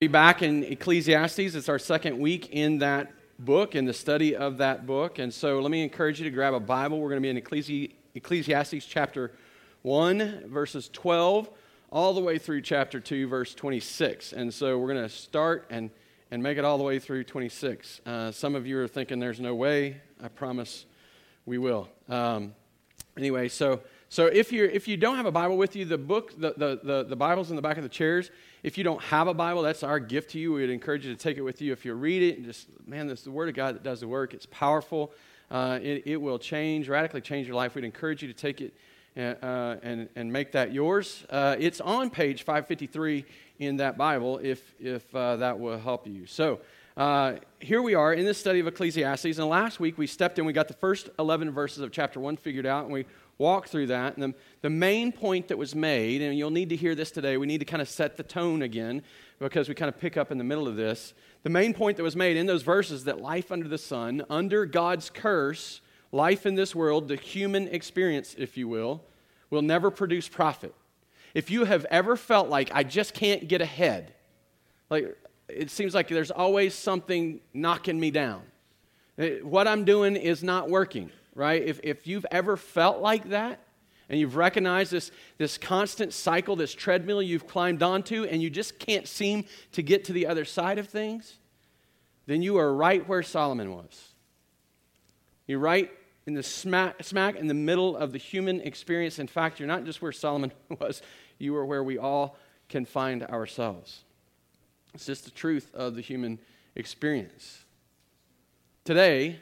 be back in Ecclesiastes. It's our second week in that book, in the study of that book. And so let me encourage you to grab a Bible. We're going to be in Ecclesi- Ecclesiastes chapter 1, verses 12, all the way through chapter 2, verse 26. And so we're going to start and, and make it all the way through 26. Uh, some of you are thinking there's no way. I promise we will. Um, anyway, so. So if, you if you don't have a Bible with you, the book, the, the, the, the Bible's in the back of the chairs. If you don't have a Bible, that's our gift to you. We would encourage you to take it with you. If you read it, and just, man, this is the Word of God that does the work. It's powerful. Uh, it, it, will change, radically change your life. We'd encourage you to take it uh, uh and, and make that yours. Uh, it's on page 553 in that Bible if, if uh, that will help you. So, uh, here we are in this study of Ecclesiastes, and last week we stepped in, we got the first 11 verses of chapter 1 figured out, and we walk through that. And the, the main point that was made, and you'll need to hear this today, we need to kind of set the tone again because we kind of pick up in the middle of this. The main point that was made in those verses that life under the sun, under God's curse, life in this world, the human experience, if you will, will never produce profit. If you have ever felt like, I just can't get ahead, like it seems like there's always something knocking me down. Eh, what I'm doing is not working right? If, if you've ever felt like that, and you've recognized this, this constant cycle, this treadmill you've climbed onto, and you just can't seem to get to the other side of things, then you are right where Solomon was. You're right in the smack, smack in the middle of the human experience. In fact, you're not just where Solomon was, you are where we all can find ourselves. It's just the truth of the human experience. Today,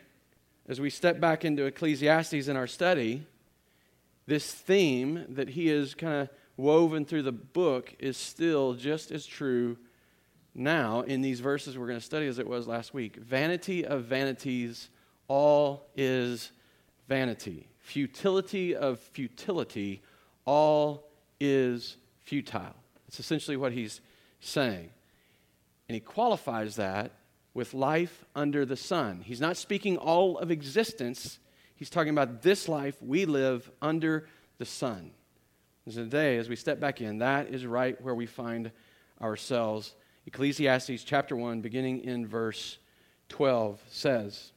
as we step back into Ecclesiastes in our study, this theme that he has kind of woven through the book is still just as true now in these verses we're going to study as it was last week. Vanity of vanities, all is vanity. Futility of futility, all is futile. It's essentially what he's saying. And he qualifies that with life under the sun. He's not speaking all of existence, he's talking about this life we live under the sun. And today, as we step back in, that is right where we find ourselves. Ecclesiastes chapter 1, beginning in verse 12, says,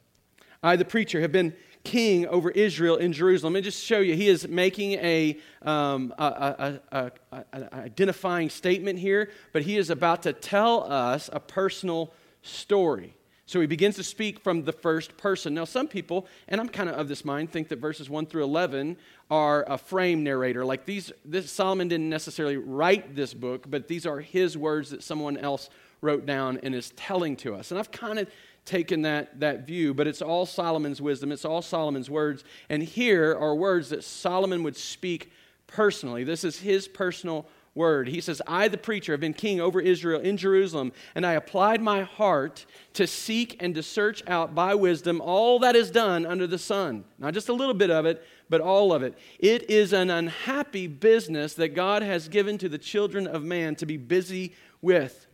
I, the preacher, have been king over Israel in Jerusalem. Me just show you. He is making a, um, a, a, a, identifying statement here, but he is about to tell us a personal story. So he begins to speak from the first person. Now, some people, and I'm kind of of this mind, think that verses 1 through 11 are a frame narrator. Like these, this, Solomon didn't necessarily write this book, but these are his words that someone else wrote down and is telling to us. And I've kind of taken that, that view, but it's all Solomon's wisdom, it's all Solomon's words. And here are words that Solomon would speak personally. This is his personal word. He says, I, the preacher, have been king over Israel in Jerusalem, and I applied my heart to seek and to search out by wisdom all that is done under the sun. Not just a little bit of it, but all of it. It is an unhappy business that God has given to the children of man to be busy with.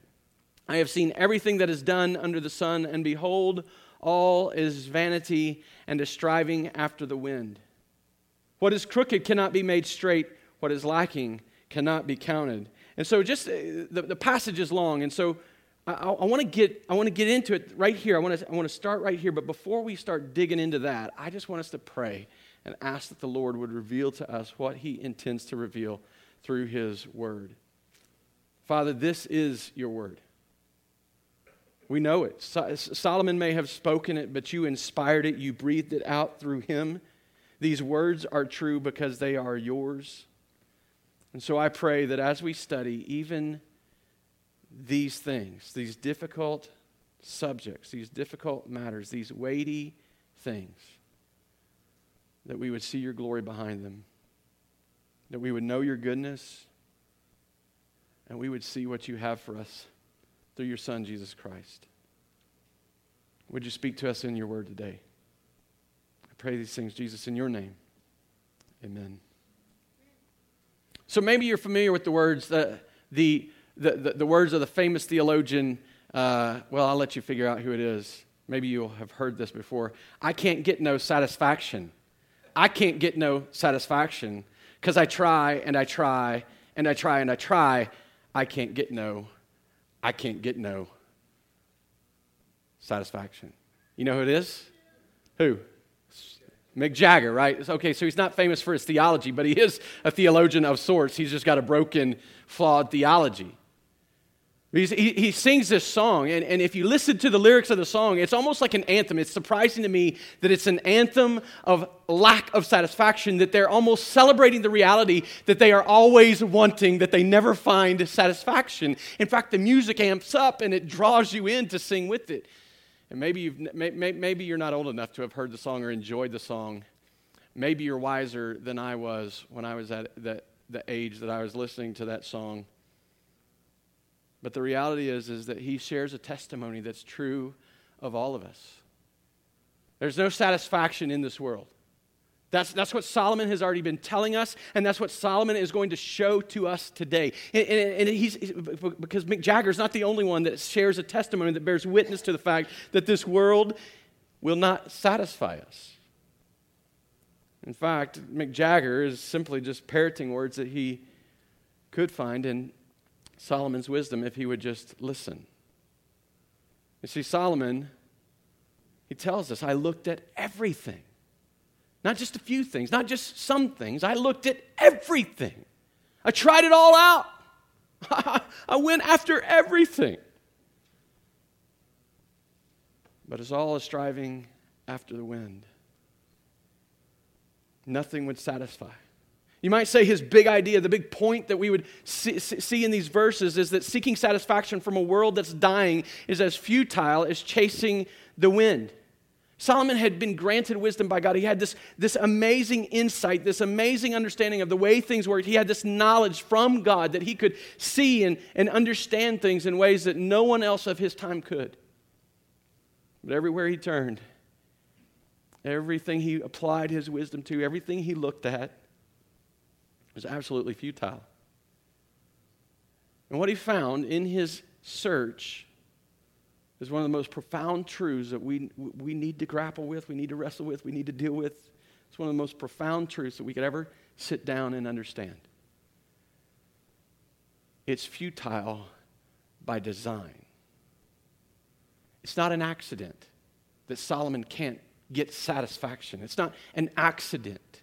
I have seen everything that is done under the sun, and behold, all is vanity and a striving after the wind. What is crooked cannot be made straight, what is lacking cannot be counted. And so, just uh, the, the passage is long, and so I, I want to get I want to get into it right here. I want to I want to start right here. But before we start digging into that, I just want us to pray and ask that the Lord would reveal to us what He intends to reveal through His Word. Father, this is Your Word. We know it. Solomon may have spoken it, but you inspired it. You breathed it out through him. These words are true because they are yours. And so I pray that as we study even these things, these difficult subjects, these difficult matters, these weighty things, that we would see your glory behind them, that we would know your goodness, and we would see what you have for us through your Son, Jesus Christ. Would you speak to us in your word today? I pray these things, Jesus, in your name. Amen. So maybe you're familiar with the words, the, the, the, the words of the famous theologian. Uh, well, I'll let you figure out who it is. Maybe you'll have heard this before. I can't get no satisfaction. I can't get no satisfaction because I try and I try and I try and I try. I can't get no I can't get no satisfaction. You know who it is? Who? Mick Jagger, right? Okay, so he's not famous for his theology, but he is a theologian of sorts. He's just got a broken, flawed theology. He, he sings this song, and, and if you listen to the lyrics of the song, it's almost like an anthem. It's surprising to me that it's an anthem of lack of satisfaction, that they're almost celebrating the reality that they are always wanting, that they never find satisfaction. In fact, the music amps up and it draws you in to sing with it. And maybe, you've, maybe you're not old enough to have heard the song or enjoyed the song. Maybe you're wiser than I was when I was at the, the age that I was listening to that song. But the reality is, is that he shares a testimony that's true of all of us. There's no satisfaction in this world. That's, that's what Solomon has already been telling us, and that's what Solomon is going to show to us today. And, and, and he's, because Mick Jagger is not the only one that shares a testimony that bears witness to the fact that this world will not satisfy us. In fact, Mick Jagger is simply just parroting words that he could find in Solomon's wisdom if he would just listen. You see, Solomon, he tells us, I looked at everything. Not just a few things, not just some things. I looked at everything. I tried it all out. I went after everything. But as all is striving after the wind, nothing would satisfy. You might say his big idea, the big point that we would see, see, in these verses is that seeking satisfaction from a world that's dying is as futile as chasing the wind. Solomon had been granted wisdom by God. He had this, this amazing insight, this amazing understanding of the way things worked. He had this knowledge from God that he could see and, and understand things in ways that no one else of his time could. But everywhere he turned, everything he applied his wisdom to, everything he looked at, was absolutely futile. And what he found in his search is one of the most profound truths that we, we need to grapple with, we need to wrestle with, we need to deal with. It's one of the most profound truths that we could ever sit down and understand. It's futile by design. It's not an accident that Solomon can't get satisfaction. It's not an accident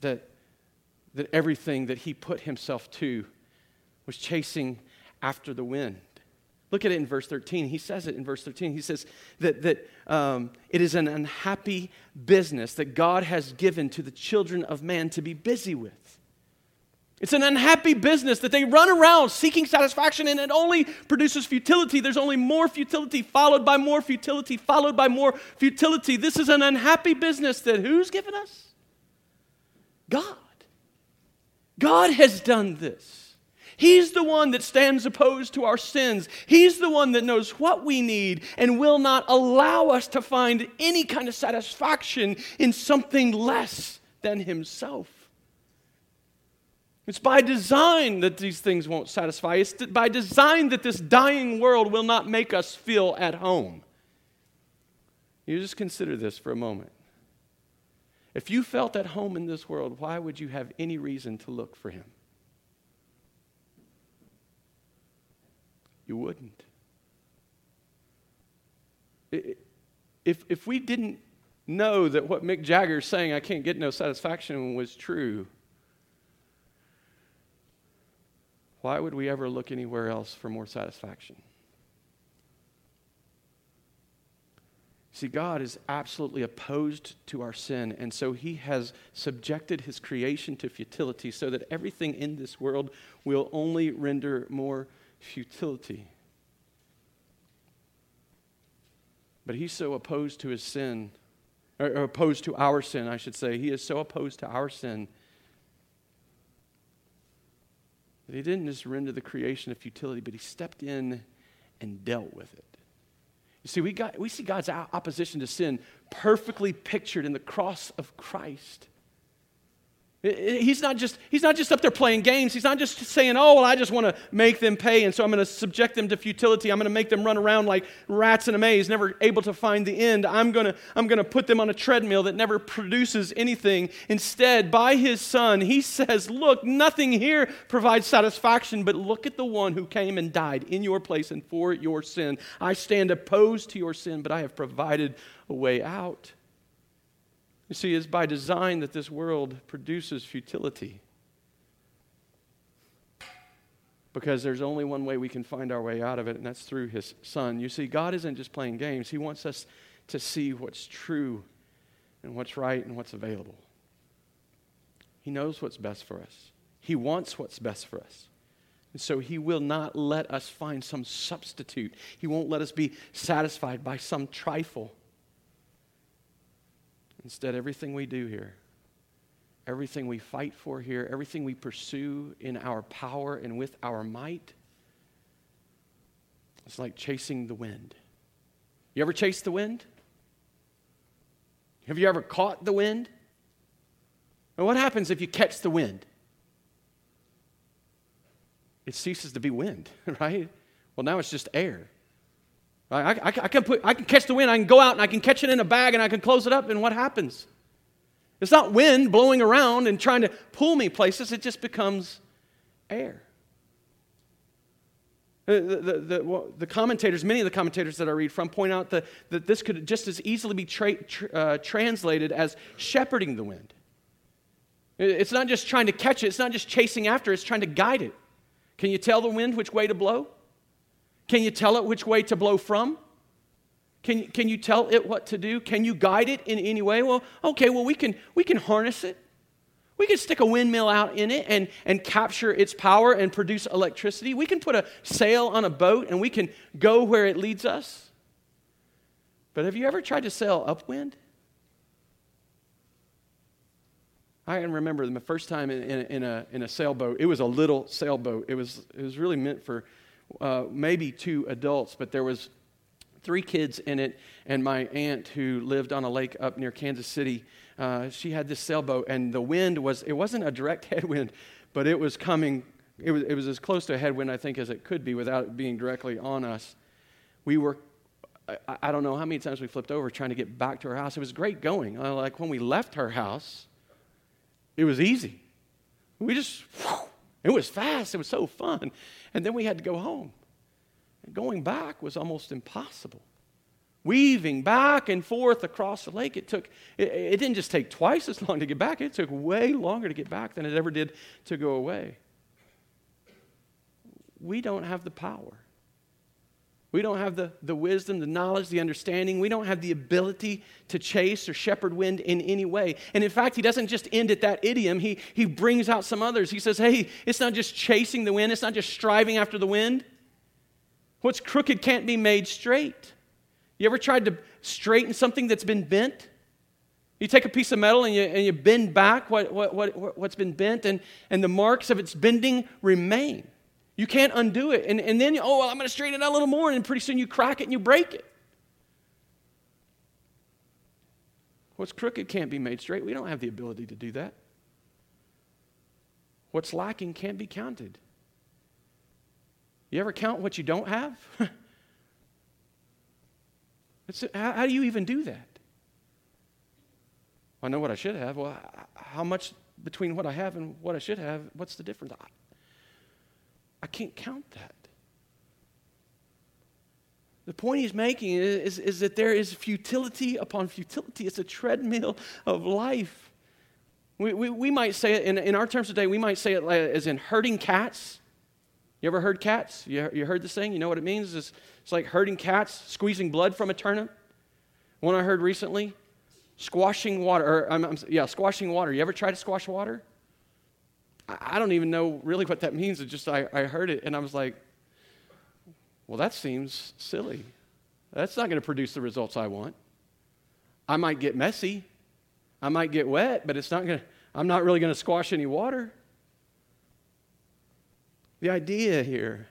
that that everything that he put himself to was chasing after the wind. Look at it in verse 13. He says it in verse 13. He says that, that um, it is an unhappy business that God has given to the children of man to be busy with. It's an unhappy business that they run around seeking satisfaction and it only produces futility. There's only more futility, followed by more futility, followed by more futility. This is an unhappy business that who's given us? God. God has done this. He's the one that stands opposed to our sins. He's the one that knows what we need and will not allow us to find any kind of satisfaction in something less than Himself. It's by design that these things won't satisfy. It's by design that this dying world will not make us feel at home. You just consider this for a moment. If you felt at home in this world, why would you have any reason to look for him? You wouldn't. If, if we didn't know that what Mick Jagger saying, I can't get no satisfaction, was true, why would we ever look anywhere else for more satisfaction? See, God is absolutely opposed to our sin, and so He has subjected His creation to futility so that everything in this world will only render more futility. But He's so opposed to His sin, or opposed to our sin, I should say. He is so opposed to our sin that He didn't just render the creation of futility, but He stepped in and dealt with it. You see, we, got, we see God's opposition to sin perfectly pictured in the cross of Christ. He's not, just, he's not just up there playing games. He's not just saying, oh, well, I just want to make them pay, and so I'm going to subject them to futility. I'm going to make them run around like rats in a maze, never able to find the end. I'm going to, I'm going to put them on a treadmill that never produces anything. Instead, by his son, he says, look, nothing here provides satisfaction, but look at the one who came and died in your place and for your sin. I stand opposed to your sin, but I have provided a way out. You see, it's by design that this world produces futility. Because there's only one way we can find our way out of it, and that's through His Son. You see, God isn't just playing games, He wants us to see what's true and what's right and what's available. He knows what's best for us, He wants what's best for us. And so he will not let us find some substitute. He won't let us be satisfied by some trifle. Instead, everything we do here, everything we fight for here, everything we pursue in our power and with our might, it's like chasing the wind. You ever chase the wind? Have you ever caught the wind? And what happens if you catch the wind? It ceases to be wind, right? Well, now it's just air. I, I, I, can put, I can catch the wind, I can go out and I can catch it in a bag and I can close it up, and what happens? It's not wind blowing around and trying to pull me places, it just becomes air. The, the, the, well, the, commentators, many of the commentators that I read from, point out that, that this could just as easily be tra- tra- uh, translated as shepherding the wind. It's not just trying to catch it, it's not just chasing after, it's trying to guide it. Can you tell the wind which way to blow? Can you tell it which way to blow from? Can, can you tell it what to do? Can you guide it in any way? Well, okay, well, we can, we can harness it. We can stick a windmill out in it and, and capture its power and produce electricity. We can put a sail on a boat and we can go where it leads us. But have you ever tried to sail upwind? I can remember the first time in, in, in, a, in a sailboat. It was a little sailboat. It was, it was really meant for uh, maybe two adults, but there was three kids in it, and my aunt who lived on a lake up near Kansas City, uh, she had this sailboat, and the wind was, it wasn't a direct headwind, but it was coming, it was, it was as close to a headwind, I think, as it could be without it being directly on us. We were, I, I don't know how many times we flipped over trying to get back to our house. It was great going. Uh, like when we left her house, it was easy. We just, whew, it was fast. It was so fun. And then we had to go home. And going back was almost impossible. Weaving back and forth across the lake, it took, it, it didn't just take twice as long to get back, it took way longer to get back than it ever did to go away. We don't have the power we don't have the, the wisdom, the knowledge, the understanding. We don't have the ability to chase or shepherd wind in any way. And in fact, he doesn't just end at that idiom, he, he brings out some others. He says, hey, it's not just chasing the wind, it's not just striving after the wind. What's crooked can't be made straight. You ever tried to straighten something that's been bent? You take a piece of metal and you, and you bend back what, what, what, what's been bent, and, and the marks of its bending remain. You can't undo it. And, and then, oh, well, I'm going to straighten it out a little more, and pretty soon you crack it and you break it. What's crooked can't be made straight. We don't have the ability to do that. What's lacking can't be counted. You ever count what you don't have? how, how do you even do that? I know what I should have. Well, how much between what I have and what I should have, what's the difference? I can't count that. The point he's making is, is, that there is futility upon futility. It's a treadmill of life. We, we, we might say it in, in our terms today, we might say it as in herding cats. You ever heard cats? You, you heard this thing? You know what it means? It's, it's like herding cats, squeezing blood from a turnip. One I heard recently, squashing water. Or, I'm, I'm, yeah, squashing water. You ever try to squash water? I don't even know really what that means. It's just I, I heard it and I was like, well, that seems silly. That's not going to produce the results I want. I might get messy. I might get wet, but it's not going to, I'm not really going to squash any water. The idea here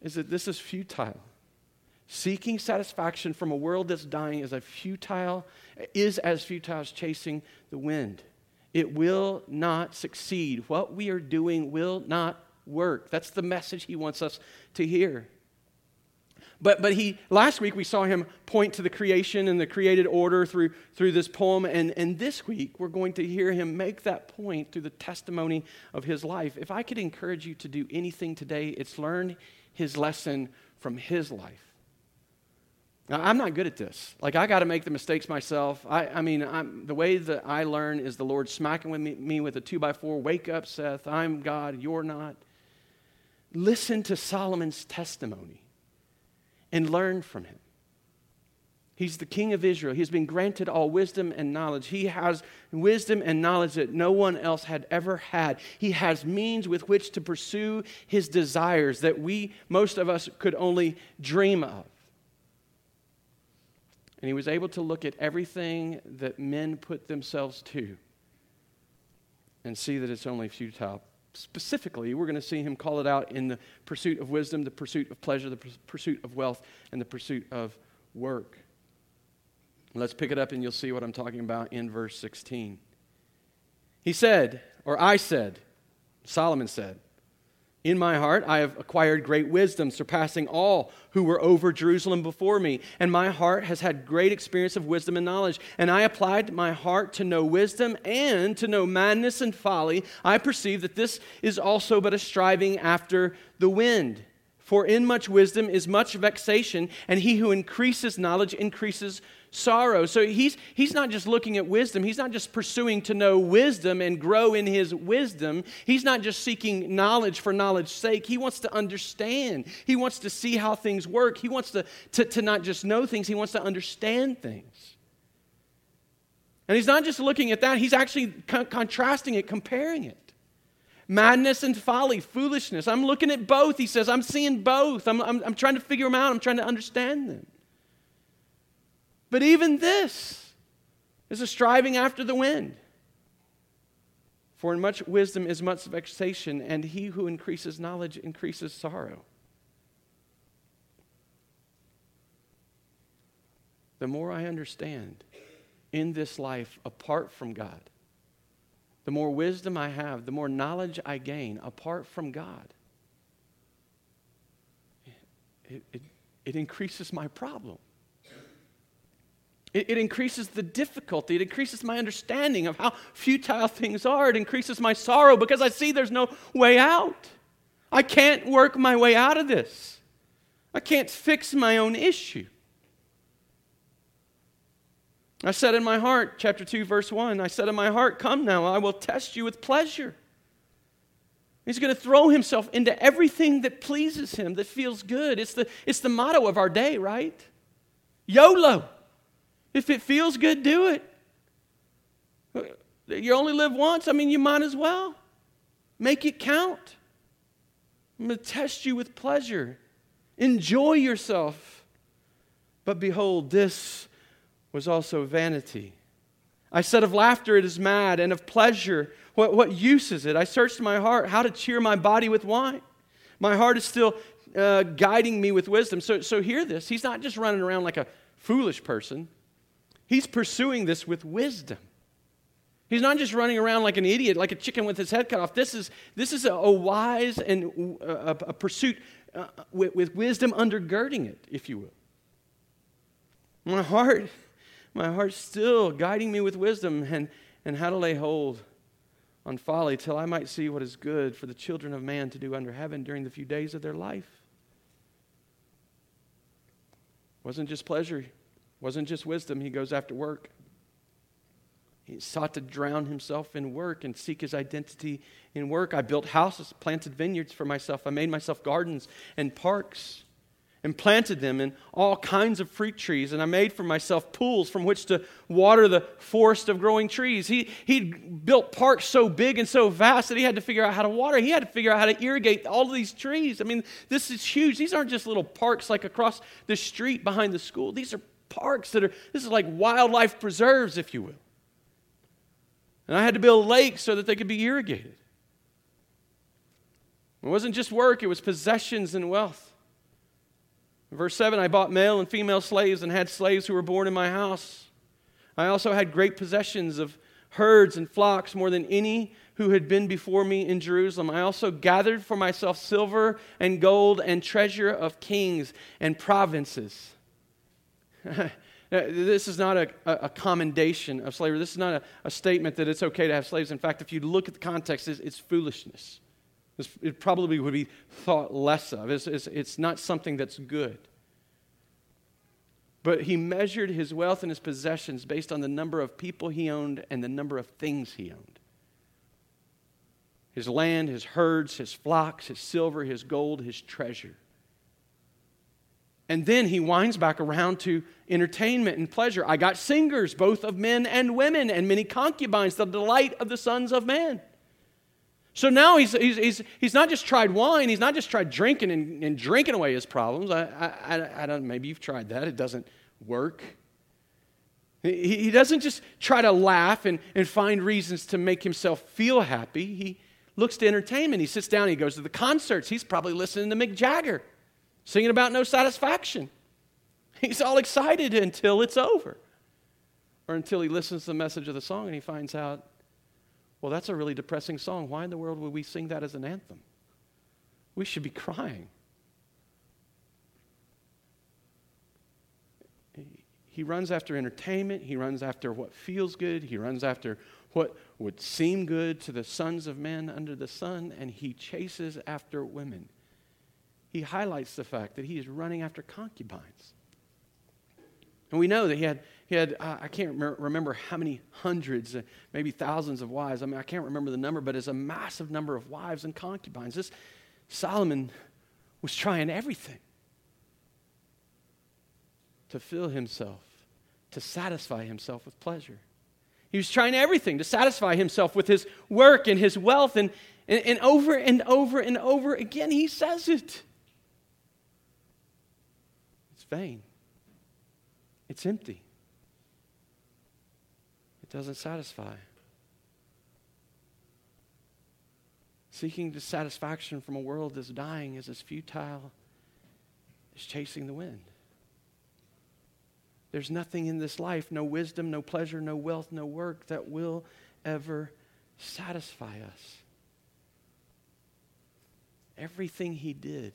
is that this is futile. Seeking satisfaction from a world that's dying is a futile, is as futile as chasing the wind. It will not succeed. What we are doing will not work. That's the message he wants us to hear. But, but he, last week we saw him point to the creation and the created order through, through this poem. And, and this week we're going to hear him make that point through the testimony of his life. If I could encourage you to do anything today, it's learn his lesson from his life. I'm not good at this. Like, I got to make the mistakes myself. I, I mean, I'm, the way that I learn is the Lord smacking with me, me with a two by four. Wake up, Seth. I'm God. You're not. Listen to Solomon's testimony and learn from him. He's the king of Israel. He's been granted all wisdom and knowledge. He has wisdom and knowledge that no one else had ever had. He has means with which to pursue his desires that we, most of us, could only dream of. And he was able to look at everything that men put themselves to and see that it's only futile specifically, we're going to see him call it out in the pursuit of wisdom, the pursuit of pleasure, the pursuit of wealth, and the pursuit of work. Let's pick it up and you'll see what I'm talking about in verse 16. He said, or I said, Solomon said, in my heart, I have acquired great wisdom, surpassing all who were over Jerusalem before me. And my heart has had great experience of wisdom and knowledge. And I applied my heart to know wisdom and to know madness and folly. I perceive that this is also but a striving after the wind. For in much wisdom is much vexation, and he who increases knowledge increases sorrow. So he's, he's not just looking at wisdom, he's not just pursuing to know wisdom and grow in his wisdom. He's not just seeking knowledge for knowledge's sake. He wants to understand, he wants to see how things work. He wants to, to, to not just know things, he wants to understand things. And he's not just looking at that, he's actually con- contrasting it, comparing it madness and folly, foolishness. I'm looking at both. He says, I'm seeing both. I'm, I'm, I'm, trying to figure them out. I'm trying to understand them. But even this is a striving after the wind. For in much wisdom is much vexation, and he who increases knowledge increases sorrow. The more I understand in this life apart from God, the more wisdom I have, the more knowledge I gain apart from God, it, it, it increases my problem. It, increases the difficulty. It increases my understanding of how futile things are. It increases my sorrow because I see there's no way out. I can't work my way out of this. I can't fix my own issue. I said in my heart, chapter 2, verse 1, I said in my heart, Come now, I will test you with pleasure. He's going to throw himself into everything that pleases him, that feels good. It's the, it's the motto of our day, right? YOLO. If it feels good, do it. You only live once, I mean, you might as well. Make it count. I'm going to test you with pleasure. Enjoy yourself. But behold, this was also vanity. I said of laughter, it is mad, and of pleasure, what, what use is it? I searched my heart, how to cheer my body with wine. My heart is still uh, guiding me with wisdom. So, so hear this. He's not just running around like a foolish person, he's pursuing this with wisdom. He's not just running around like an idiot, like a chicken with his head cut off. This is, this is a, a wise and a, a pursuit uh, with, with wisdom undergirding it, if you will. My heart my heart still guiding me with wisdom and, and how to lay hold on folly till I might see what is good for the children of man to do under heaven during the few days of their life. Wasn't just pleasure, wasn't just wisdom. He goes after work. He sought to drown himself in work and seek his identity in work. I built houses, planted vineyards for myself. I made myself gardens and parks and planted them in all kinds of fruit trees. And I made for myself pools from which to water the forest of growing trees. He, he built parks so big and so vast that he had to figure out how to water. He had to figure out how to irrigate all of these trees. I mean, this is huge. These aren't just little parks like across the street behind the school. These are parks that are, this is like wildlife preserves, if you will. And I had to build lakes so that they could be irrigated. It wasn't just work, it was possessions and wealth. Verse 7 I bought male and female slaves and had slaves who were born in my house. I also had great possessions of herds and flocks more than any who had been before me in Jerusalem. I also gathered for myself silver and gold and treasure of kings and provinces. this is not a, a, commendation of slavery. This is not a, a, statement that it's okay to have slaves. In fact, if you look at the context, it's, it's foolishness. It's, it probably would be thought less of. It's, it's, it's not something that's good. But he measured his wealth and his possessions based on the number of people he owned and the number of things he owned his land, his herds, his flocks, his silver, his gold, his treasure. And then he winds back around to entertainment and pleasure. I got singers, both of men and women, and many concubines, the delight of the sons of man. So now he's, he's, he's, he's not just tried wine, he's not just tried drinking and, and drinking away his problems. I, I, I don't, maybe you've tried that, it doesn't work. He, he doesn't just try to laugh and, and find reasons to make himself feel happy. He looks to entertainment. He sits down, he goes to the concerts. He's probably listening to Mick Jagger, singing about no satisfaction. He's all excited until it's over, or until he listens to the message of the song and he finds out well, that's a really depressing song. Why in the world would we sing that as an anthem? We should be crying. He runs after entertainment. He runs after what feels good. He runs after what would seem good to the sons of men under the sun, and he chases after women. He highlights the fact that he is running after concubines. And we know that he had he had, uh, I can't remember how many hundreds, uh, maybe thousands of wives. I mean, I can't remember the number, but it's a massive number of wives and concubines. This Solomon was trying everything to fill himself, to satisfy himself with pleasure. He was trying everything to satisfy himself with his work and his wealth, and, and, and over and over and over again, he says it. Vain, it's empty it doesn't satisfy. Seeking dissatisfaction from a world that's dying is as futile as chasing the wind. There's nothing in this life, no wisdom, no pleasure, no wealth, no work that will ever satisfy us. Everything he did,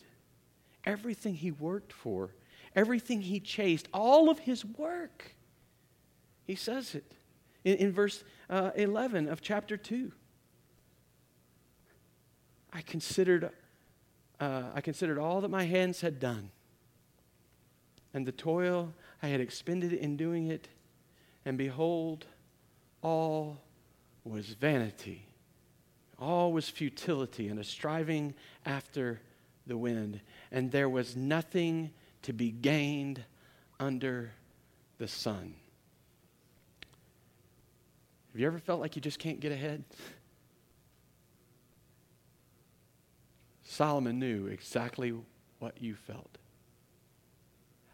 everything he worked for, everything he chased, all of his work, he says it in, in verse uh, 11 of chapter 2. I considered, uh, I considered all that my hands had done and the toil I had expended in doing it, and behold, all was vanity. All was futility and a striving after the wind, and there was nothing to be gained under the sun. Have you ever felt like you just can't get ahead? Solomon knew exactly what you felt.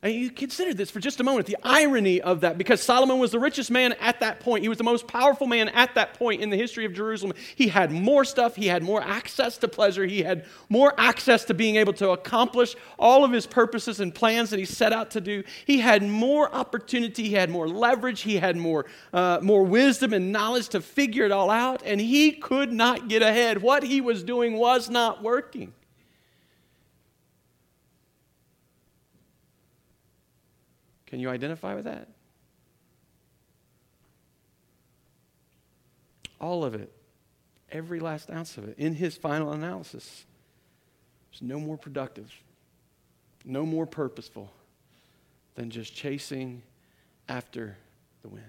And you consider this for just a moment the irony of that, because Solomon was the richest man at that point. He was the most powerful man at that point in the history of Jerusalem. He had more stuff, he had more access to pleasure, he had more access to being able to accomplish all of his purposes and plans that he set out to do. He had more opportunity, he had more leverage, he had more, uh, more wisdom and knowledge to figure it all out, and he could not get ahead. What he was doing was not working. Can you identify with that? All of it, every last ounce of it, in his final analysis, is no more productive, no more purposeful than just chasing after the wind.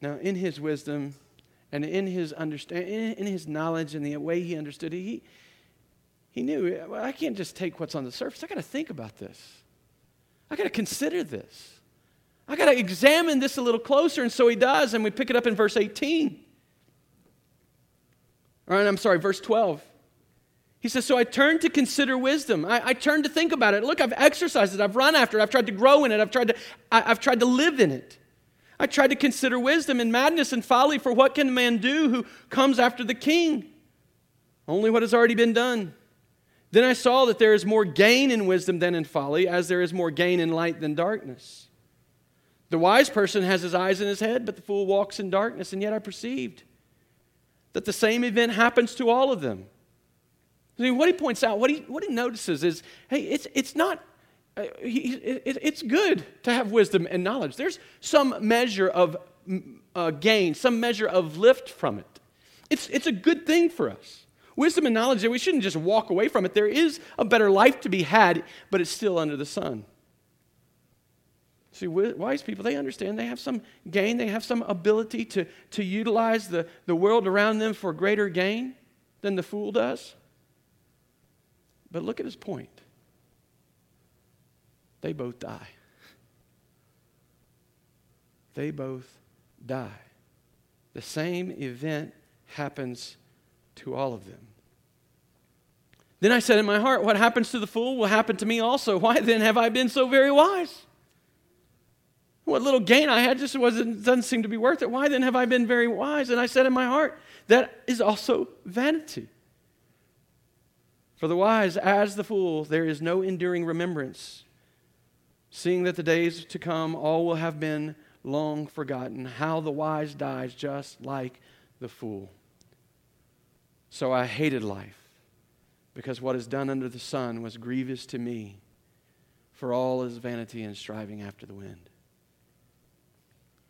Now, in his wisdom and in his understanding, in his knowledge and the way he understood it, he, he knew, well, I can't just take what's on the surface. I got to think about this. I got to consider this. I got to examine this a little closer. And so he does, and we pick it up in verse 18. All right, I'm sorry, verse 12. He says, So I turned to consider wisdom. I, I turned to think about it. Look, I've exercised it. I've run after it. I've tried to grow in it. I've tried to, I, I've tried to live in it. I tried to consider wisdom and madness and folly, for what can a man do who comes after the king? Only what has already been done. Then I saw that there is more gain in wisdom than in folly, as there is more gain in light than darkness. The wise person has his eyes in his head, but the fool walks in darkness. And yet I perceived that the same event happens to all of them. I mean, what he points out, what he, what he notices is hey, it's, it's not, uh, it's good to have wisdom and knowledge. There's some measure of uh, gain, some measure of lift from it. It's, it's a good thing for us. Wisdom and knowledge, that we shouldn't just walk away from it. There is a better life to be had, but it's still under the sun. See, wise people, they understand they have some gain, they have some ability to, to utilize the, the world around them for greater gain than the fool does. But look at his point. They both die. They both die. The same event happens to all of them. Then I said in my heart, What happens to the fool will happen to me also. Why then have I been so very wise? What little gain I had just wasn't, doesn't seem to be worth it. Why then have I been very wise? And I said in my heart, That is also vanity. For the wise, as the fool, there is no enduring remembrance. Seeing that the days to come all will have been long forgotten, how the wise dies just like the fool. So I hated life, because what is done under the sun was grievous to me, for all is vanity and striving after the wind.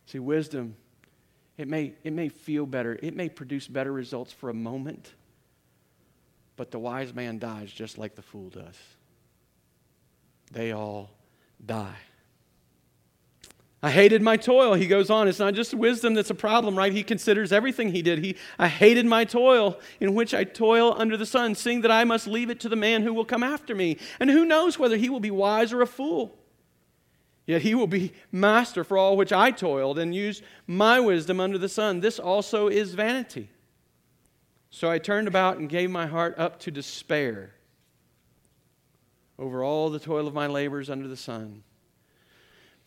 See, wisdom, it may, it may feel better, it may produce better results for a moment but the wise man dies just like the fool does. They all die. I hated my toil. He goes on. It's not just wisdom that's a problem, right? He considers everything he did. He, I hated my toil in which I toil under the sun, seeing that I must leave it to the man who will come after me. And who knows whether he will be wise or a fool? Yet he will be master for all which I toiled and used my wisdom under the sun. This also is vanity. So I turned about and gave my heart up to despair over all the toil of my labors under the sun.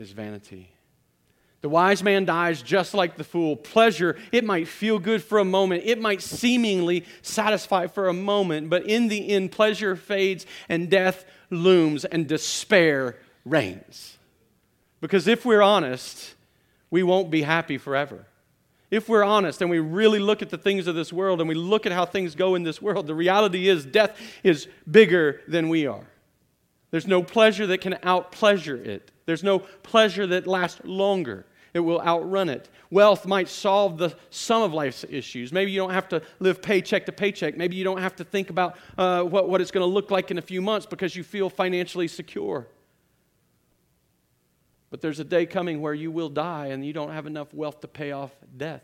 is vanity. The wise man dies just like the fool. Pleasure, it might feel good for a moment. It might seemingly satisfy for a moment, but in the end, pleasure fades and death looms and despair reigns. Because if we're honest, we won't be happy forever. If we're honest and we really look at the things of this world and we look at how things go in this world, the reality is death is bigger than we are. There's no pleasure that can outpleasure it. There's no pleasure that lasts longer. It will outrun it. Wealth might solve the sum of life's issues. Maybe you don't have to live paycheck to paycheck. Maybe you don't have to think about uh, what, what it's going to look like in a few months because you feel financially secure. But there's a day coming where you will die and you don't have enough wealth to pay off death.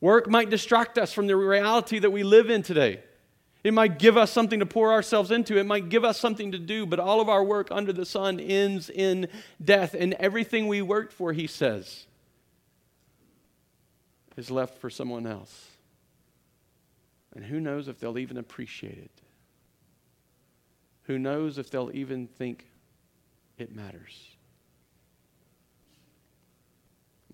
Work might distract us from the reality that we live in today. It might give us something to pour ourselves into. It might give us something to do, but all of our work under the sun ends in death. And everything we worked for, he says, is left for someone else. And who knows if they'll even appreciate it? Who knows if they'll even think it matters.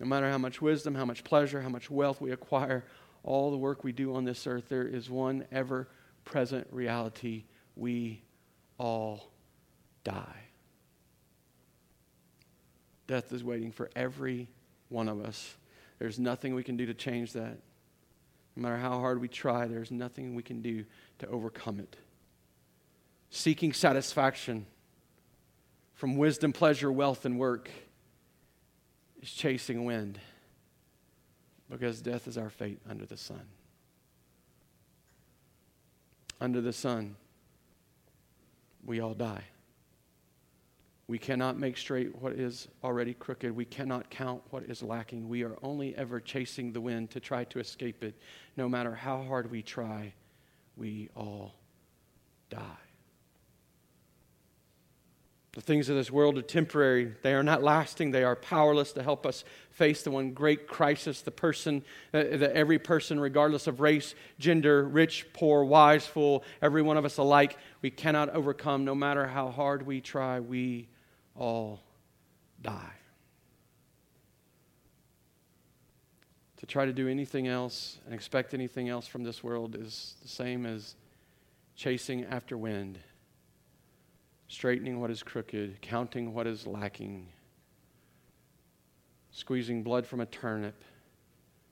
No matter how much wisdom, how much pleasure, how much wealth we acquire, all the work we do on this earth, there is one ever present reality. We all die. Death is waiting for every one of us. There's nothing we can do to change that. No matter how hard we try, there's nothing we can do to overcome it. Seeking satisfaction from wisdom, pleasure, wealth, and work is chasing wind because death is our fate under the sun. Under the sun, we all die. We cannot make straight what is already crooked. We cannot count what is lacking. We are only ever chasing the wind to try to escape it. No matter how hard we try, we all die. The things of this world are temporary. They are not lasting. They are powerless to help us face the one great crisis the person, uh, every person, regardless of race, gender, rich, poor, wise, fool, every one of us alike, we cannot overcome. No matter how hard we try, we all die. To try to do anything else and expect anything else from this world is the same as chasing after wind straightening what is crooked, counting what is lacking, squeezing blood from a turnip,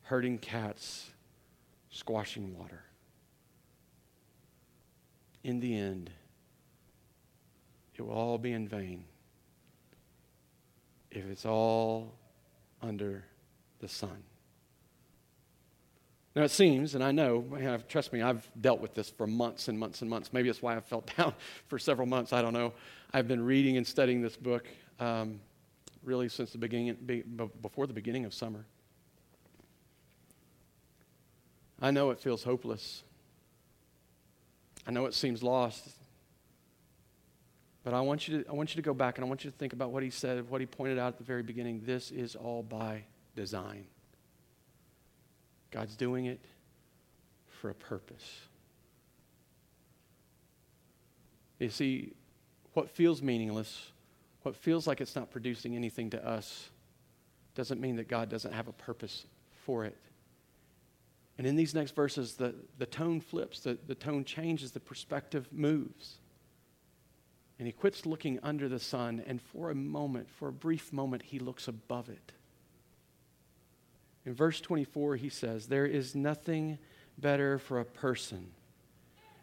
herding cats, squashing water. In the end, it will all be in vain if it's all under the sun. Now, it seems, and I know, trust me, I've dealt with this for months and months and months. Maybe that's why I've felt down for several months. I don't know. I've been reading and studying this book um, really since the beginning, before the beginning of summer. I know it feels hopeless. I know it seems lost. But I want, you to, I want you to go back and I want you to think about what he said, what he pointed out at the very beginning. This is all by design. God's doing it for a purpose. You see, what feels meaningless, what feels like it's not producing anything to us, doesn't mean that God doesn't have a purpose for it. And in these next verses, the, the tone flips, the, the tone changes, the perspective moves. And he quits looking under the sun, and for a moment, for a brief moment, he looks above it. In verse 24, he says, There is nothing better for a person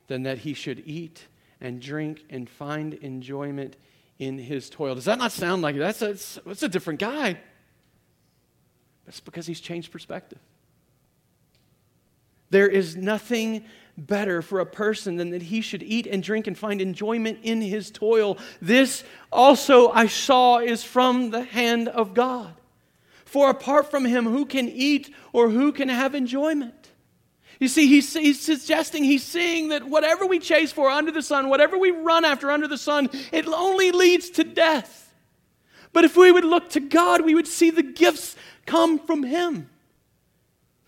than that he should eat and drink and find enjoyment in his toil. Does that not sound like that's a, that's a different guy? That's because he's changed perspective. There is nothing better for a person than that he should eat and drink and find enjoyment in his toil. This also I saw is from the hand of God. For apart from him, who can eat or who can have enjoyment? You see, he's, he's, suggesting, he's seeing that whatever we chase for under the sun, whatever we run after under the sun, it only leads to death. But if we would look to God, we would see the gifts come from him.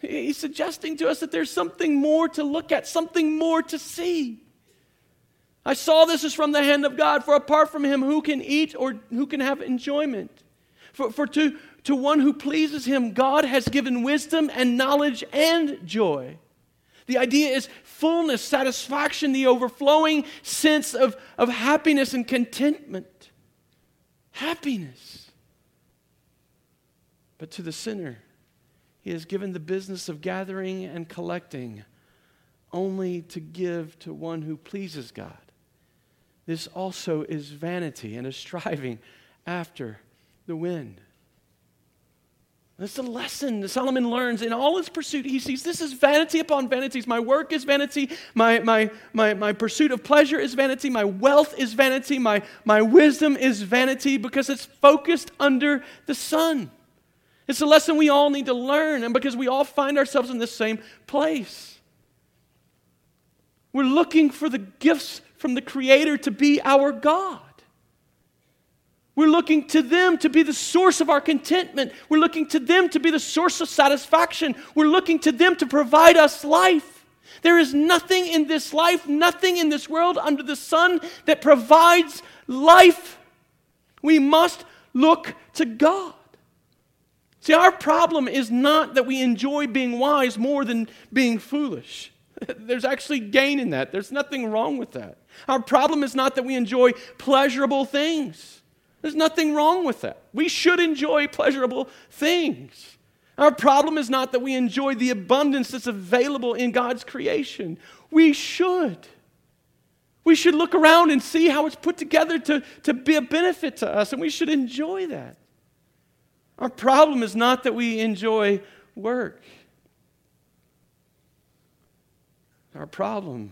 He's suggesting to us that there's something more to look at, something more to see. I saw this is from the hand of God, for apart from him, who can eat or who can have enjoyment? For, for to to one who pleases him, God has given wisdom and knowledge and joy. The idea is fullness, satisfaction, the overflowing sense of, of happiness and contentment. Happiness. But to the sinner, he has given the business of gathering and collecting only to give to one who pleases God. This also is vanity and a striving after the wind. That's the lesson that Solomon learns in all his pursuit. He sees this is vanity upon vanities. My work is vanity. My, my, my, my pursuit of pleasure is vanity. My wealth is vanity. My, my wisdom is vanity because it's focused under the sun. It's a lesson we all need to learn, and because we all find ourselves in the same place. We're looking for the gifts from the Creator to be our God. We're looking to them to be the source of our contentment. We're looking to them to be the source of satisfaction. We're looking to them to provide us life. There is nothing in this life, nothing in this world under the sun that provides life. We must look to God. See, our problem is not that we enjoy being wise more than being foolish. There's actually gain in that. There's nothing wrong with that. Our problem is not that we enjoy pleasurable things. There's nothing wrong with that. We should enjoy pleasurable things. Our problem is not that we enjoy the abundance that's available in God's creation. We should. We should look around and see how it's put together to, to be a benefit to us, and we should enjoy that. Our problem is not that we enjoy work. Our problem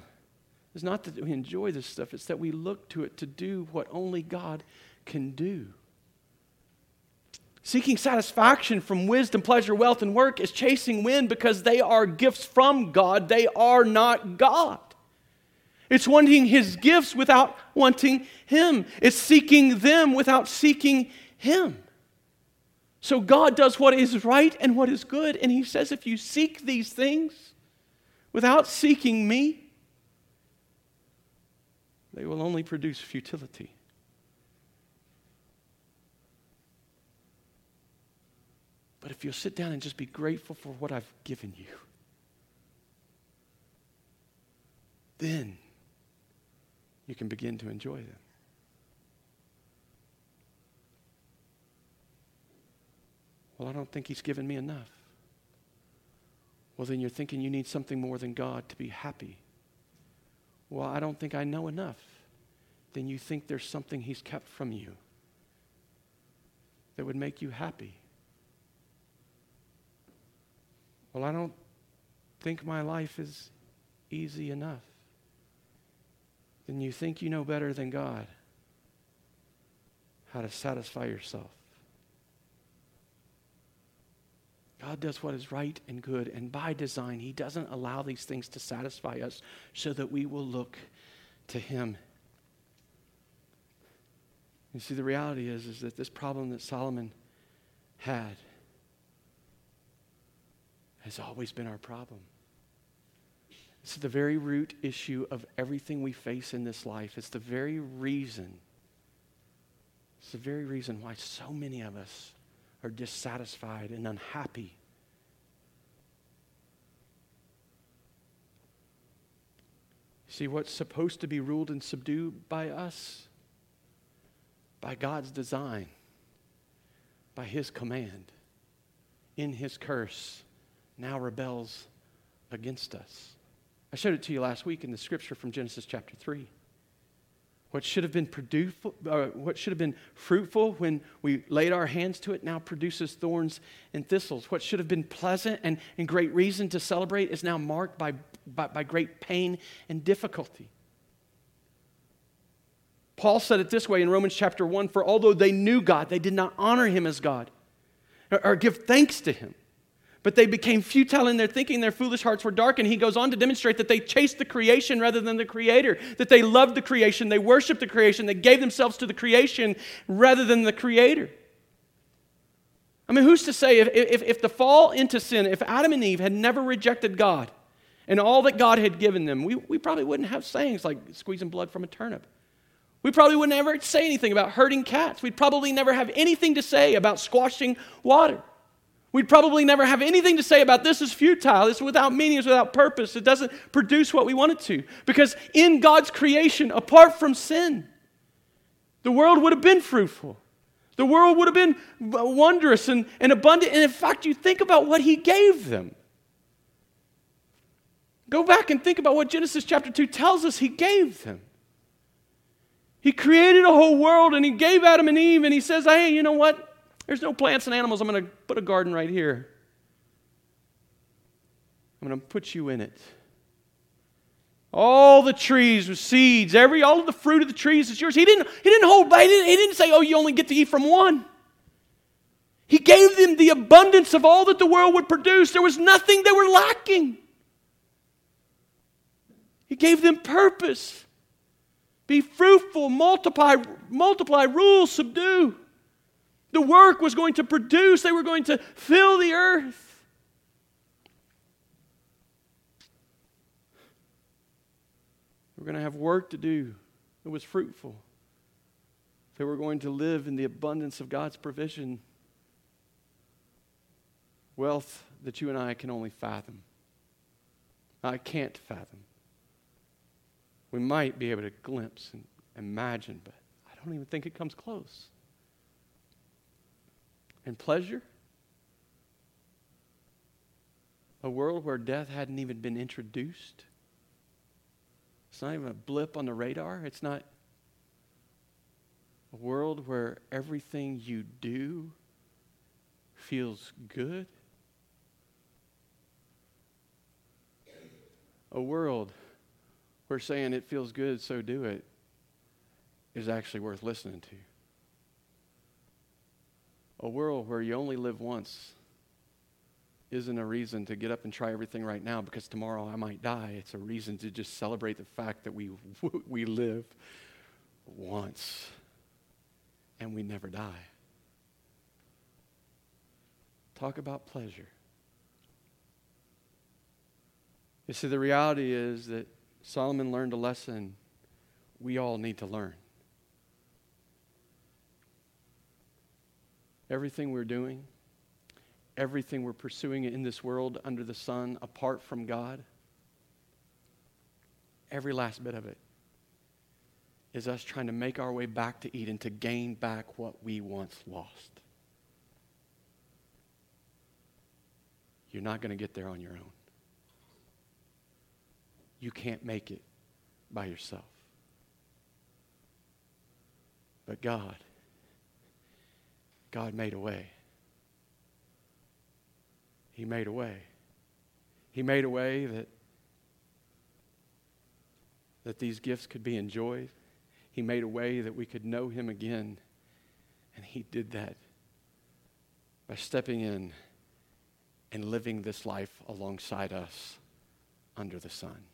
is not that we enjoy this stuff, it's that we look to it to do what only God can do. Seeking satisfaction from wisdom, pleasure, wealth, and work is chasing wind because they are gifts from God. They are not God. It's wanting his gifts without wanting him. It's seeking them without seeking him. So God does what is right and what is good. And he says, if you seek these things without seeking me, they will only produce futility. But if you'll sit down and just be grateful for what I've given you, then you can begin to enjoy them. Well, I don't think he's given me enough. Well, then you're thinking you need something more than God to be happy. Well, I don't think I know enough. Then you think there's something he's kept from you that would make you happy. Well, I don't think my life is easy enough then you think you know better than God how to satisfy yourself. God does what is right and good, and by design, He doesn't allow these things to satisfy us so that we will look to Him. You see, the reality is, is that this problem that Solomon had has always been our problem. It's the very root issue of everything we face in this life. It's the very reason, it's the very reason why so many of us are dissatisfied and unhappy. See, what's supposed to be ruled and subdued by us, by God's design, by His command, in His curse, now rebels against us. I showed it to you last week in the scripture from Genesis chapter 3. What should have been produceful, uh, what should have been fruitful when we laid our hands to it now produces thorns and thistles. What should have been pleasant and, and great reason to celebrate is now marked by, by, by great pain and difficulty. Paul said it this way in Romans chapter 1 For although they knew God, they did not honor him as God or, or give thanks to him but they became futile in their thinking. Their foolish hearts were dark. And he goes on to demonstrate that they chased the creation rather than the creator, that they loved the creation, they worshiped the creation, they gave themselves to the creation rather than the creator. I mean, who's to say if, if, if the fall into sin, if Adam and Eve had never rejected God and all that God had given them, we, we probably wouldn't have sayings like squeezing blood from a turnip. We probably wouldn't ever say anything about hurting cats. We'd probably never have anything to say about squashing water. We'd probably never have anything to say about this is futile, it's without meaning, it's without purpose, it doesn't produce what we want it to. Because in God's creation, apart from sin, the world would have been fruitful. The world would have been wondrous and, and abundant. And in fact, you think about what He gave them. Go back and think about what Genesis chapter 2 tells us He gave them. He created a whole world and He gave Adam and Eve, and He says, Hey, you know what? There's no plants and animals. I'm going to put a garden right here. I'm going to put you in it. All the trees with seeds, every all of the fruit of the trees is yours. He didn't, he didn't hold back. He didn't, he didn't say, oh, you only get to eat from one. He gave them the abundance of all that the world would produce. There was nothing they were lacking. He gave them purpose. Be fruitful, multiply, multiply, rule, subdue. The work was going to produce, they were going to fill the earth. We're going to have work to do that was fruitful. They were going to live in the abundance of God's provision. Wealth that you and I can only fathom. I can't fathom. We might be able to glimpse and imagine, but I don't even think it comes close and pleasure. A world where death hadn't even been introduced. It's not even a blip on the radar. It's not a world where everything you do feels good. A world where saying it feels good, so do it, is actually worth listening to a world where you only live once isn't a reason to get up and try everything right now because tomorrow I might die. It's a reason to just celebrate the fact that we, we live once and we never die. Talk about pleasure. You see, the reality is that Solomon learned a lesson we all need to learn. Everything we're doing, everything we're pursuing in this world under the sun apart from God, every last bit of it is us trying to make our way back to Eden to gain back what we once lost. You're not going to get there on your own. You can't make it by yourself. But God, God made a way. He made a way. He made a way that, that these gifts could be enjoyed. He made a way that we could know Him again. And He did that by stepping in and living this life alongside us under the sun.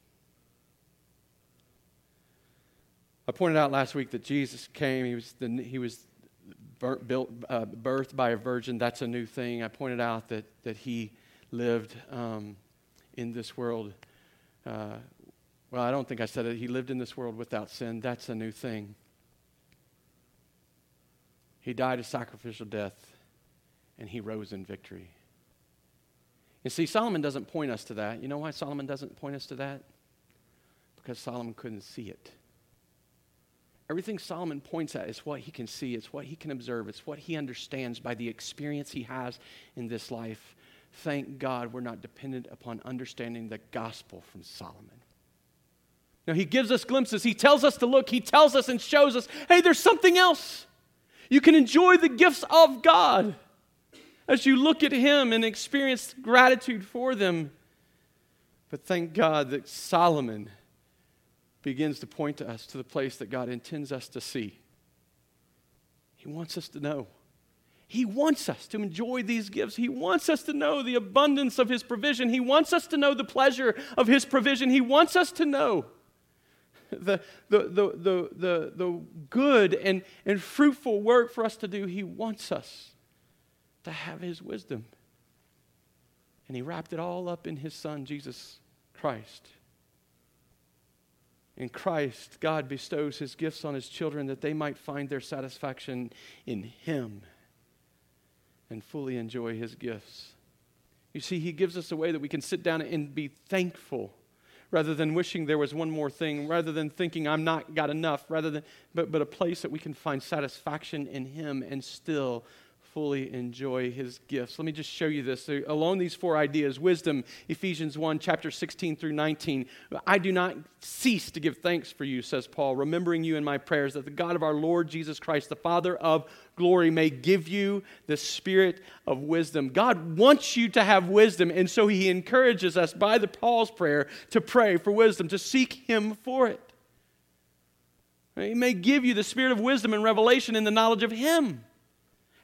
I pointed out last week that Jesus came. He was, the, he was built, uh, birthed by a virgin. That's a new thing. I pointed out that, that he lived um, in this world. Uh, well, I don't think I said it. He lived in this world without sin. That's a new thing. He died a sacrificial death, and he rose in victory. You see, Solomon doesn't point us to that. You know why Solomon doesn't point us to that? Because Solomon couldn't see it. Everything Solomon points at is what he can see, it's what he can observe, it's what he understands by the experience he has in this life. Thank God we're not dependent upon understanding the gospel from Solomon. Now, he gives us glimpses. He tells us to look. He tells us and shows us hey, there's something else. You can enjoy the gifts of God as you look at Him and experience gratitude for them. But thank God that Solomon begins to point to us to the place that God intends us to see. He wants us to know. He wants us to enjoy these gifts. He wants us to know the abundance of His provision. He wants us to know the pleasure of His provision. He wants us to know the, the, the, the, the, the good and, and fruitful work for us to do. He wants us to have His wisdom. And He wrapped it all up in His Son, Jesus Christ. In Christ, God bestows his gifts on his children that they might find their satisfaction in him and fully enjoy his gifts. You see, he gives us a way that we can sit down and be thankful rather than wishing there was one more thing, rather than thinking I'm not got enough, rather than but, but a place that we can find satisfaction in him and still fully enjoy his gifts. Let me just show you this. Along these four ideas wisdom, Ephesians 1, chapter 16 through 19. I do not cease to give thanks for you, says Paul, remembering you in my prayers, that the God of our Lord Jesus Christ, the Father of glory, may give you the spirit of wisdom. God wants you to have wisdom, and so he encourages us by the Paul's prayer to pray for wisdom, to seek him for it. He may give you the spirit of wisdom and revelation in the knowledge of him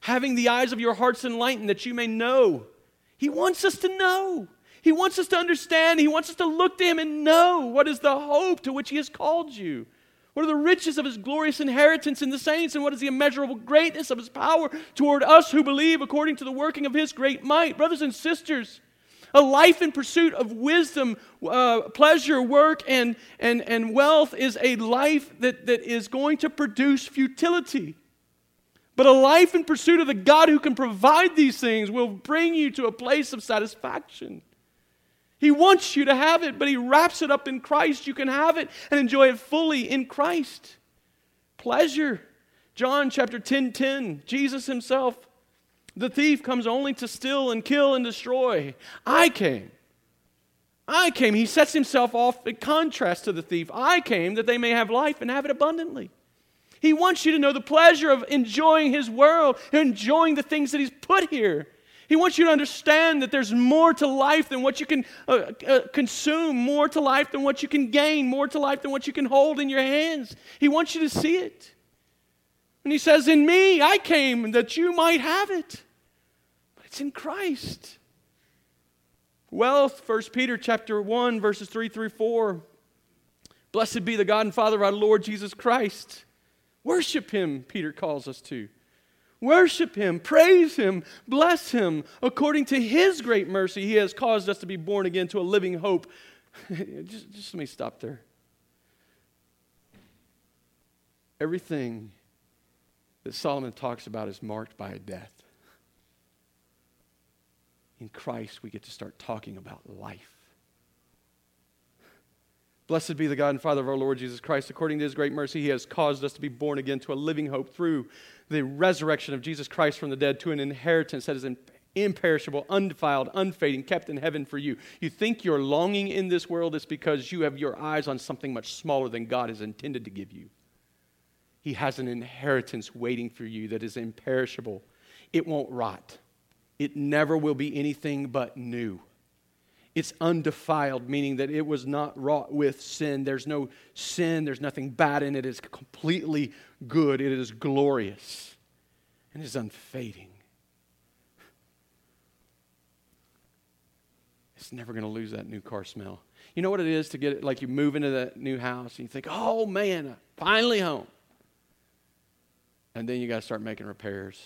having the eyes of your hearts enlightened that you may know. He wants us to know. He wants us to understand. He wants us to look to Him and know what is the hope to which He has called you. What are the riches of His glorious inheritance in the saints, and what is the immeasurable greatness of His power toward us who believe according to the working of His great might? Brothers and sisters, a life in pursuit of wisdom, uh, pleasure, work, and, and, and wealth is a life that, that is going to produce futility. But a life in pursuit of the God who can provide these things will bring you to a place of satisfaction. He wants you to have it, but He wraps it up in Christ. You can have it and enjoy it fully in Christ. Pleasure. John chapter 10 10, Jesus Himself, the thief comes only to steal and kill and destroy. I came. I came. He sets Himself off in contrast to the thief. I came that they may have life and have it abundantly. He wants you to know the pleasure of enjoying His world, enjoying the things that He's put here. He wants you to understand that there's more to life than what you can uh, uh, consume, more to life than what you can gain, more to life than what you can hold in your hands. He wants you to see it. And He says, In me, I came that you might have it. But it's in Christ. Wealth, 1 Peter chapter 1, verses 3 through 4. Blessed be the God and Father of our Lord Jesus Christ. Worship him, Peter calls us to. Worship him, praise him, bless him. According to his great mercy, he has caused us to be born again to a living hope. just, just let me stop there. Everything that Solomon talks about is marked by a death. In Christ, we get to start talking about life. Blessed be the God and Father of our Lord Jesus Christ. According to his great mercy, he has caused us to be born again to a living hope through the resurrection of Jesus Christ from the dead to an inheritance that is imperishable, undefiled, unfading, kept in heaven for you. You think you're longing in this world, it's because you have your eyes on something much smaller than God has intended to give you. He has an inheritance waiting for you that is imperishable. It won't rot, it never will be anything but new. It's undefiled, meaning that it was not wrought with sin. There's no sin, there's nothing bad in it. It's completely good, it is glorious, and it is unfading. It's never going to lose that new car smell. You know what it is to get it, like you move into that new house and you think, oh man, finally home and then you got to start making repairs.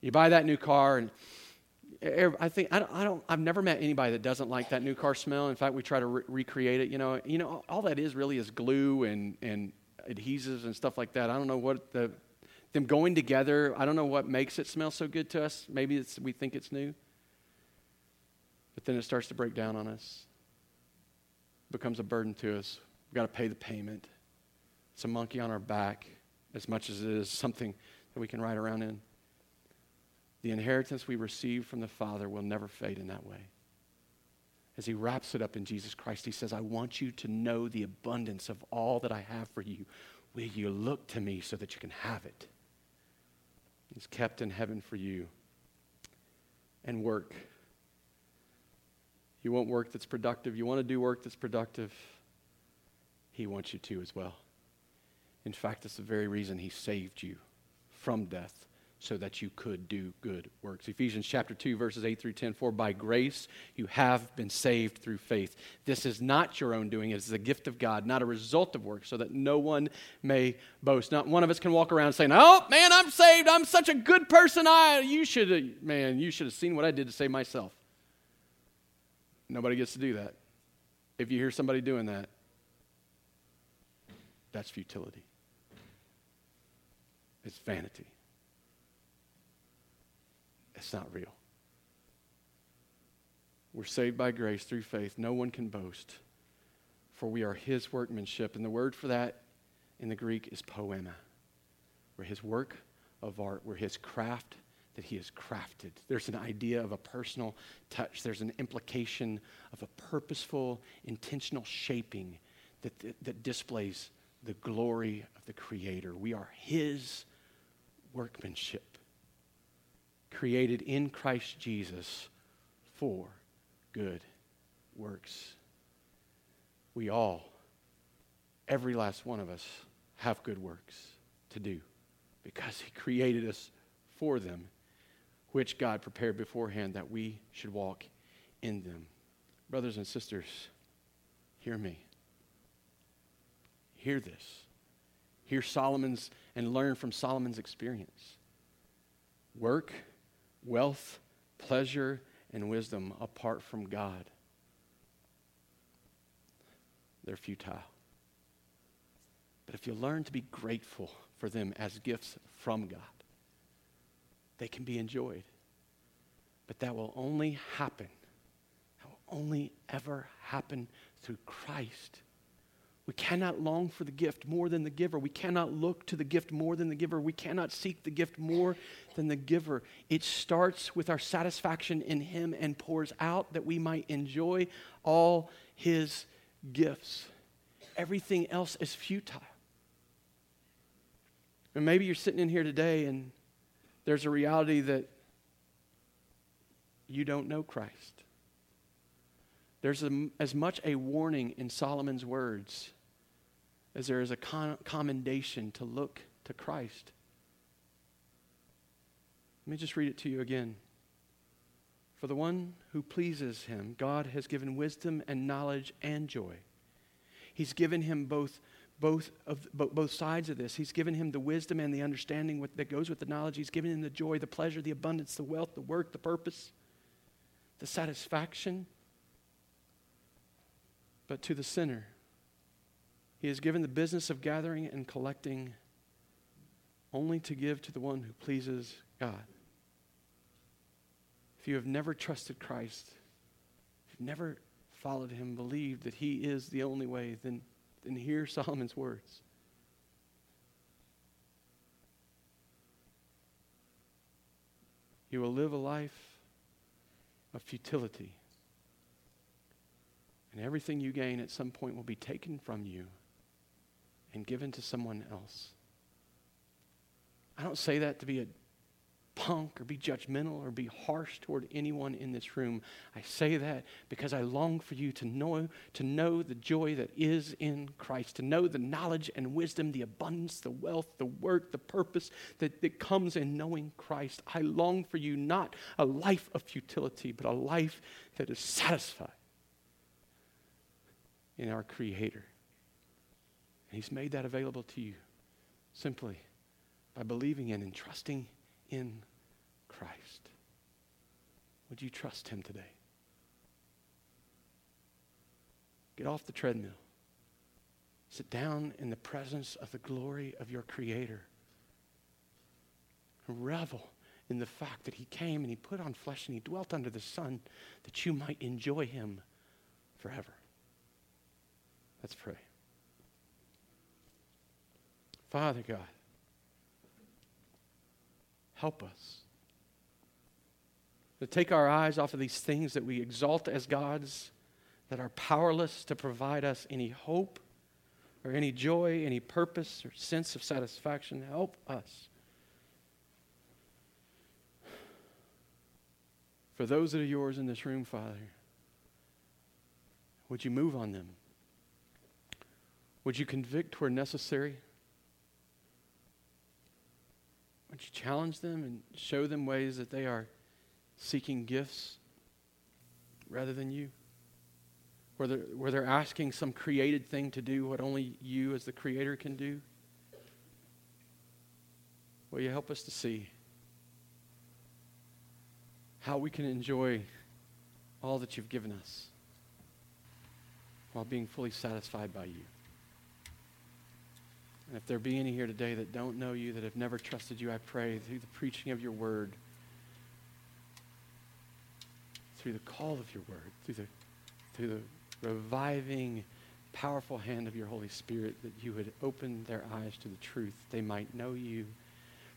You buy that new car, and I think I don't, I don't. I've never met anybody that doesn't like that new car smell. In fact, we try to re- recreate it. You know, you know, all that is really is glue and and adhesives and stuff like that. I don't know what the them going together. I don't know what makes it smell so good to us. Maybe it's we think it's new, but then it starts to break down on us. It becomes a burden to us. We've got to pay the payment. It's a monkey on our back as much as it is something that we can ride around in. The inheritance we receive from the Father will never fade in that way. As he wraps it up in Jesus Christ, he says, I want you to know the abundance of all that I have for you. Will you look to me so that you can have it? It's kept in heaven for you. And work. You want work that's productive. You want to do work that's productive. He wants you to as well. In fact, it's the very reason he saved you from death so that you could do good works. Ephesians chapter 2 verses 8 through 10 for by grace you have been saved through faith. This is not your own doing, it is a gift of God, not a result of works so that no one may boast. Not one of us can walk around saying, "Oh, man, I'm saved. I'm such a good person. I you should man, you should have seen what I did to save myself." Nobody gets to do that. If you hear somebody doing that, that's futility. It's vanity. It's not real. We're saved by grace through faith. No one can boast, for we are his workmanship. And the word for that in the Greek is poema. We're his work of art, we're his craft that he has crafted. There's an idea of a personal touch, there's an implication of a purposeful, intentional shaping that, that, that displays the glory of the Creator. We are his workmanship, created in Christ Jesus for good works. We all, every last one of us, have good works to do because He created us for them, which God prepared beforehand that we should walk in them. Brothers and sisters, hear me. Hear this. Hear Solomon's and learn from Solomon's experience. Work, wealth, pleasure, and wisdom apart from God, they're futile. But if you learn to be grateful for them as gifts from God, they can be enjoyed. But that will only happen, that will only ever happen through Christ we cannot long for the gift more than the giver. We cannot look to the gift more than the giver. We cannot seek the gift more than the giver. It starts with our satisfaction in Him and pours out that we might enjoy all His gifts. Everything else is futile. And maybe you're sitting in here today and there's a reality that you don't know Christ. There's a, as much a warning in Solomon's words as there is a con- commendation to look to Christ. Let me just read it to you again. For the one who pleases him, God has given wisdom and knowledge and joy. He's given him both, both, of, both sides of this. He's given him the wisdom and the understanding that goes with the knowledge. He's given him the joy, the pleasure, the abundance, the wealth, the work, the purpose, the satisfaction. But to the sinner, he has given the business of gathering and collecting only to give to the one who pleases God. If you have never trusted Christ, if you've never followed him, believed that he is the only way, then, then hear Solomon's words. You will live a life of futility. And everything you gain at some point will be taken from you and given to someone else. I don't say that to be a punk or be judgmental or be harsh toward anyone in this room. I say that because I long for you to know to know the joy that is in Christ, to know the knowledge and wisdom, the abundance, the wealth, the work, the purpose that, that comes in knowing Christ. I long for you not a life of futility, but a life that is satisfied in our Creator. And He's made that available to you simply by believing in and trusting in Christ. Would you trust Him today? Get off the treadmill. Sit down in the presence of the glory of your Creator. Revel in the fact that He came and He put on flesh and He dwelt under the sun that you might enjoy Him forever. Let's pray. Father God, help us to take our eyes off of these things that we exalt as gods that are powerless to provide us any hope or any joy, any purpose or sense of satisfaction. Help us. For those that are yours in this room, Father, would you move on them? Would you convict where necessary? Would you challenge them and show them ways that they are seeking gifts rather than you? Where they're, where they're asking some created thing to do what only you as the creator can do? Will you help us to see how we can enjoy all that you've given us while being fully satisfied by you? And if there be any here today that don't know you, that have never trusted you, I pray through the preaching of your word, through the call of your word, through the, through the reviving, powerful hand of your Holy Spirit, that you would open their eyes to the truth. They might know you,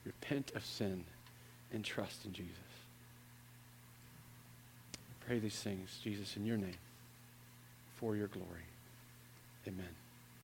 repent of sin, and trust in Jesus. I pray these things, Jesus, in your name, for your glory. Amen.